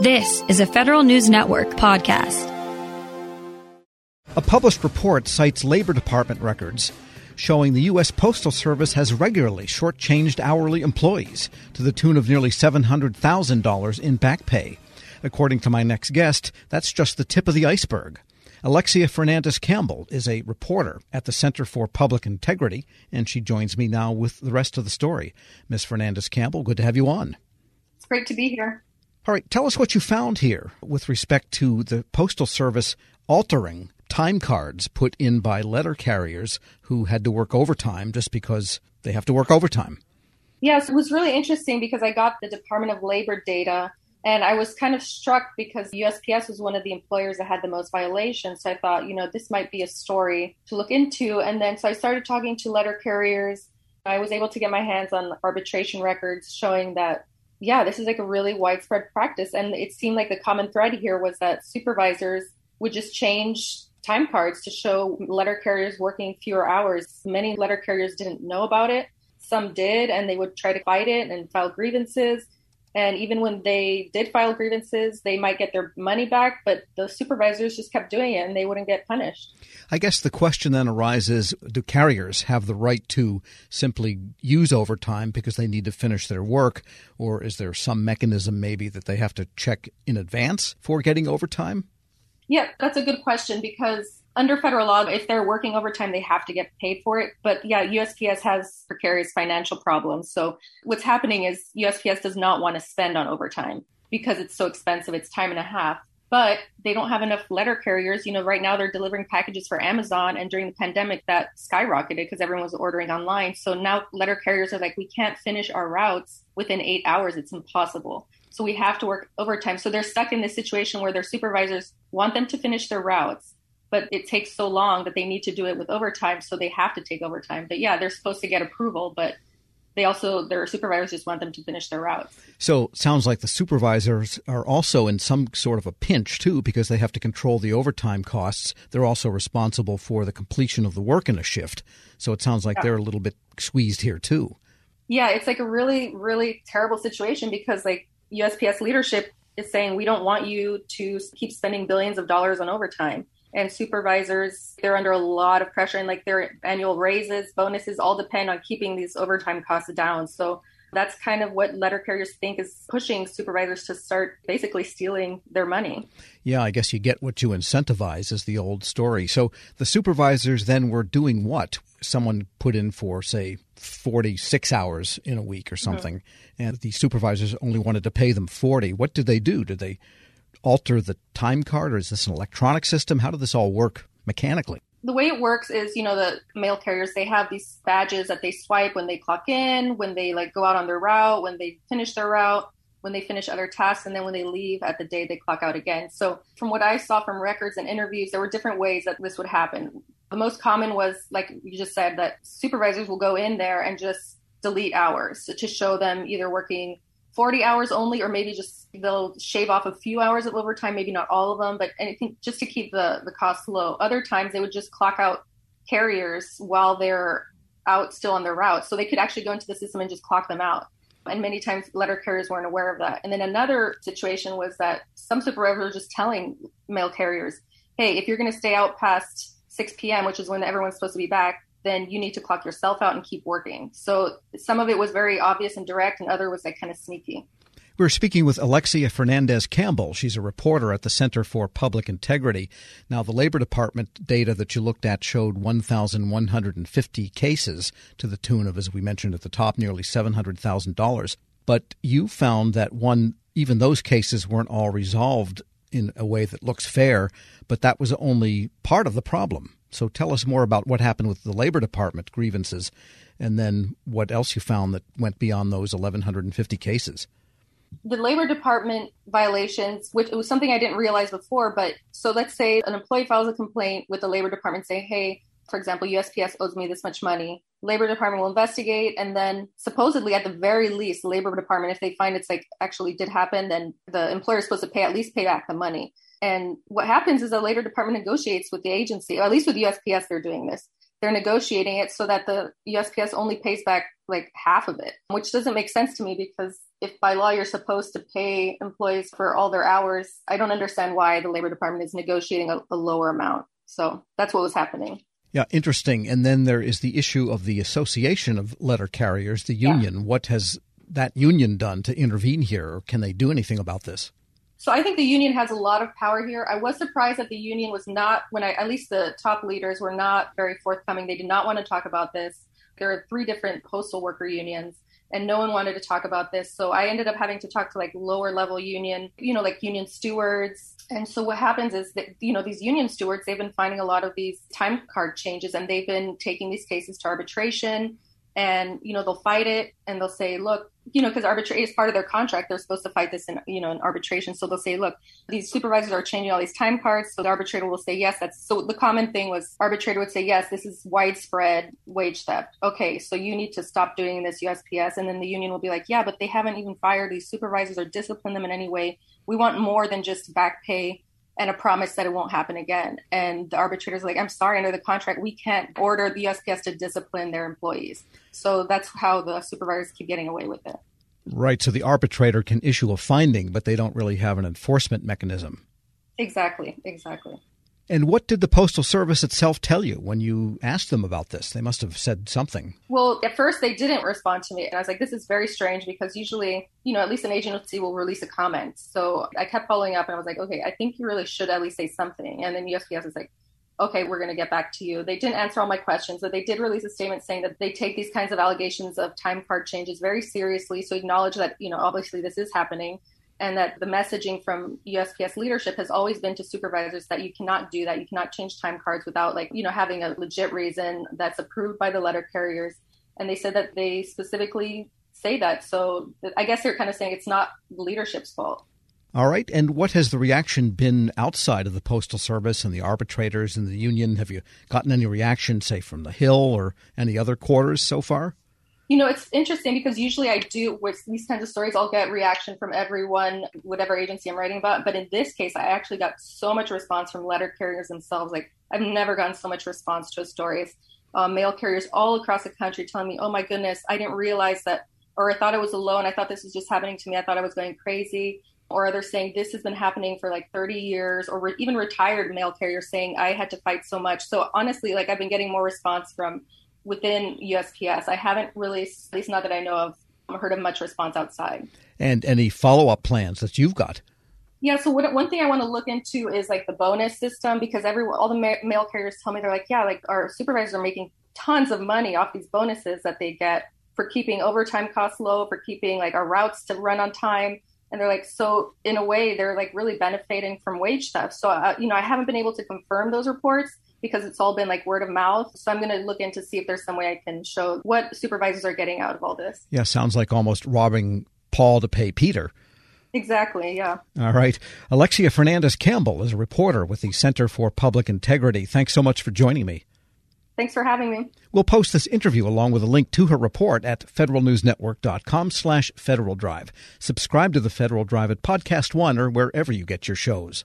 This is a Federal News Network podcast. A published report cites Labor Department records showing the U.S. Postal Service has regularly shortchanged hourly employees to the tune of nearly $700,000 in back pay. According to my next guest, that's just the tip of the iceberg. Alexia Fernandez Campbell is a reporter at the Center for Public Integrity, and she joins me now with the rest of the story. Ms. Fernandez Campbell, good to have you on. It's great to be here. All right, tell us what you found here with respect to the Postal Service altering time cards put in by letter carriers who had to work overtime just because they have to work overtime. Yes, it was really interesting because I got the Department of Labor data and I was kind of struck because USPS was one of the employers that had the most violations. So I thought, you know, this might be a story to look into. And then so I started talking to letter carriers. I was able to get my hands on arbitration records showing that yeah, this is like a really widespread practice. And it seemed like the common thread here was that supervisors would just change time cards to show letter carriers working fewer hours. Many letter carriers didn't know about it. Some did, and they would try to fight it and file grievances. And even when they did file grievances, they might get their money back, but the supervisors just kept doing it and they wouldn't get punished. I guess the question then arises do carriers have the right to simply use overtime because they need to finish their work? Or is there some mechanism maybe that they have to check in advance for getting overtime? Yeah, that's a good question because under federal law, if they're working overtime, they have to get paid for it. But yeah, USPS has precarious financial problems. So what's happening is USPS does not want to spend on overtime because it's so expensive. It's time and a half. But they don't have enough letter carriers. You know, right now they're delivering packages for Amazon, and during the pandemic, that skyrocketed because everyone was ordering online. So now letter carriers are like, we can't finish our routes within eight hours. It's impossible. So we have to work overtime. So they're stuck in this situation where their supervisors want them to finish their routes, but it takes so long that they need to do it with overtime, so they have to take overtime. But yeah, they're supposed to get approval, but they also their supervisors just want them to finish their routes. So sounds like the supervisors are also in some sort of a pinch too because they have to control the overtime costs. They're also responsible for the completion of the work in a shift. So it sounds like yeah. they're a little bit squeezed here too. Yeah, it's like a really really terrible situation because like USPS leadership is saying we don't want you to keep spending billions of dollars on overtime and supervisors they're under a lot of pressure and like their annual raises bonuses all depend on keeping these overtime costs down so that's kind of what letter carriers think is pushing supervisors to start basically stealing their money. Yeah, I guess you get what you incentivize, is the old story. So the supervisors then were doing what? Someone put in for, say, 46 hours in a week or mm-hmm. something, mm-hmm. and the supervisors only wanted to pay them 40. What did they do? Did they alter the time card, or is this an electronic system? How did this all work mechanically? The way it works is, you know, the mail carriers they have these badges that they swipe when they clock in, when they like go out on their route, when they finish their route, when they finish other tasks, and then when they leave at the day they clock out again. So, from what I saw from records and interviews, there were different ways that this would happen. The most common was, like you just said, that supervisors will go in there and just delete hours to show them either working 40 hours only, or maybe just they'll shave off a few hours of overtime, maybe not all of them, but anything just to keep the, the costs low. Other times they would just clock out carriers while they're out still on their route. So they could actually go into the system and just clock them out. And many times letter carriers weren't aware of that. And then another situation was that some supervisors were just telling mail carriers, hey, if you're going to stay out past 6 p.m., which is when everyone's supposed to be back, then you need to clock yourself out and keep working. So some of it was very obvious and direct, and other was like kind of sneaky. We're speaking with Alexia Fernandez Campbell. She's a reporter at the Center for Public Integrity. Now, the Labor Department data that you looked at showed 1,150 cases to the tune of, as we mentioned at the top, nearly $700,000. But you found that one, even those cases weren't all resolved in a way that looks fair, but that was only part of the problem. So tell us more about what happened with the Labor Department grievances and then what else you found that went beyond those 1,150 cases. The Labor Department violations, which it was something I didn't realize before, but so let's say an employee files a complaint with the Labor Department, say, hey, for example, USPS owes me this much money. Labor Department will investigate, and then supposedly, at the very least, Labor Department, if they find it's like actually did happen, then the employer is supposed to pay at least pay back the money. And what happens is the labor department negotiates with the agency, or at least with USPS, they're doing this. they're negotiating it so that the USPS only pays back like half of it, which doesn't make sense to me because if by law you're supposed to pay employees for all their hours, I don't understand why the Labor Department is negotiating a, a lower amount. So that's what was happening. Yeah, interesting. And then there is the issue of the Association of Letter Carriers, the union. Yeah. What has that union done to intervene here? Or can they do anything about this? So I think the union has a lot of power here. I was surprised that the union was not, when I, at least the top leaders were not very forthcoming. They did not want to talk about this. There are three different postal worker unions and no one wanted to talk about this. So I ended up having to talk to like lower level union, you know, like union stewards. And so what happens is that, you know, these union stewards, they've been finding a lot of these time card changes and they've been taking these cases to arbitration and you know they'll fight it and they'll say look you know because arbitration is part of their contract. They're supposed to fight this in you know in arbitration. So they'll say look these supervisors are changing all these time cards. So the arbitrator will say yes that's so the common thing was arbitrator would say yes this is widespread wage theft. Okay so you need to stop doing this usps and then the union will be like yeah but they haven't even fired these supervisors or disciplined them in any way. We want more than just back pay and a promise that it won't happen again. And the arbitrator's like, I'm sorry, under the contract, we can't order the USPS to discipline their employees. So that's how the supervisors keep getting away with it. Right. So the arbitrator can issue a finding, but they don't really have an enforcement mechanism. Exactly. Exactly. And what did the Postal Service itself tell you when you asked them about this? They must have said something. Well, at first they didn't respond to me. And I was like, this is very strange because usually, you know, at least an agency will release a comment. So I kept following up and I was like, okay, I think you really should at least say something. And then USPS was like, okay, we're going to get back to you. They didn't answer all my questions, but they did release a statement saying that they take these kinds of allegations of time card changes very seriously. So acknowledge that, you know, obviously this is happening and that the messaging from USPS leadership has always been to supervisors that you cannot do that. You cannot change time cards without like, you know, having a legit reason that's approved by the letter carriers. And they said that they specifically say that. So I guess they're kind of saying it's not leadership's fault. All right. And what has the reaction been outside of the Postal Service and the arbitrators and the union? Have you gotten any reaction, say, from the Hill or any other quarters so far? You know, it's interesting because usually I do with these kinds of stories, I'll get reaction from everyone, whatever agency I'm writing about. But in this case, I actually got so much response from letter carriers themselves. Like I've never gotten so much response to a stories. Um, mail carriers all across the country telling me, "Oh my goodness, I didn't realize that," or I thought it was alone. I thought this was just happening to me. I thought I was going crazy. Or they're saying this has been happening for like 30 years, or re- even retired mail carriers saying I had to fight so much. So honestly, like I've been getting more response from within USPS. I haven't really, at least not that I know of, heard of much response outside. And any follow up plans that you've got? Yeah, so what, one thing I want to look into is like the bonus system because every all the ma- mail carriers tell me they're like, yeah, like our supervisors are making tons of money off these bonuses that they get for keeping overtime costs low, for keeping like our routes to run on time. And they're like, so in a way, they're like really benefiting from wage theft. So, uh, you know, I haven't been able to confirm those reports, because it's all been like word of mouth. So I'm going to look into see if there's some way I can show what supervisors are getting out of all this. Yeah, sounds like almost robbing Paul to pay Peter. Exactly, yeah. All right. Alexia Fernandez Campbell is a reporter with the Center for Public Integrity. Thanks so much for joining me. Thanks for having me. We'll post this interview along with a link to her report at federalnewsnetwork.com slash Federal Drive. Subscribe to the Federal Drive at Podcast One or wherever you get your shows.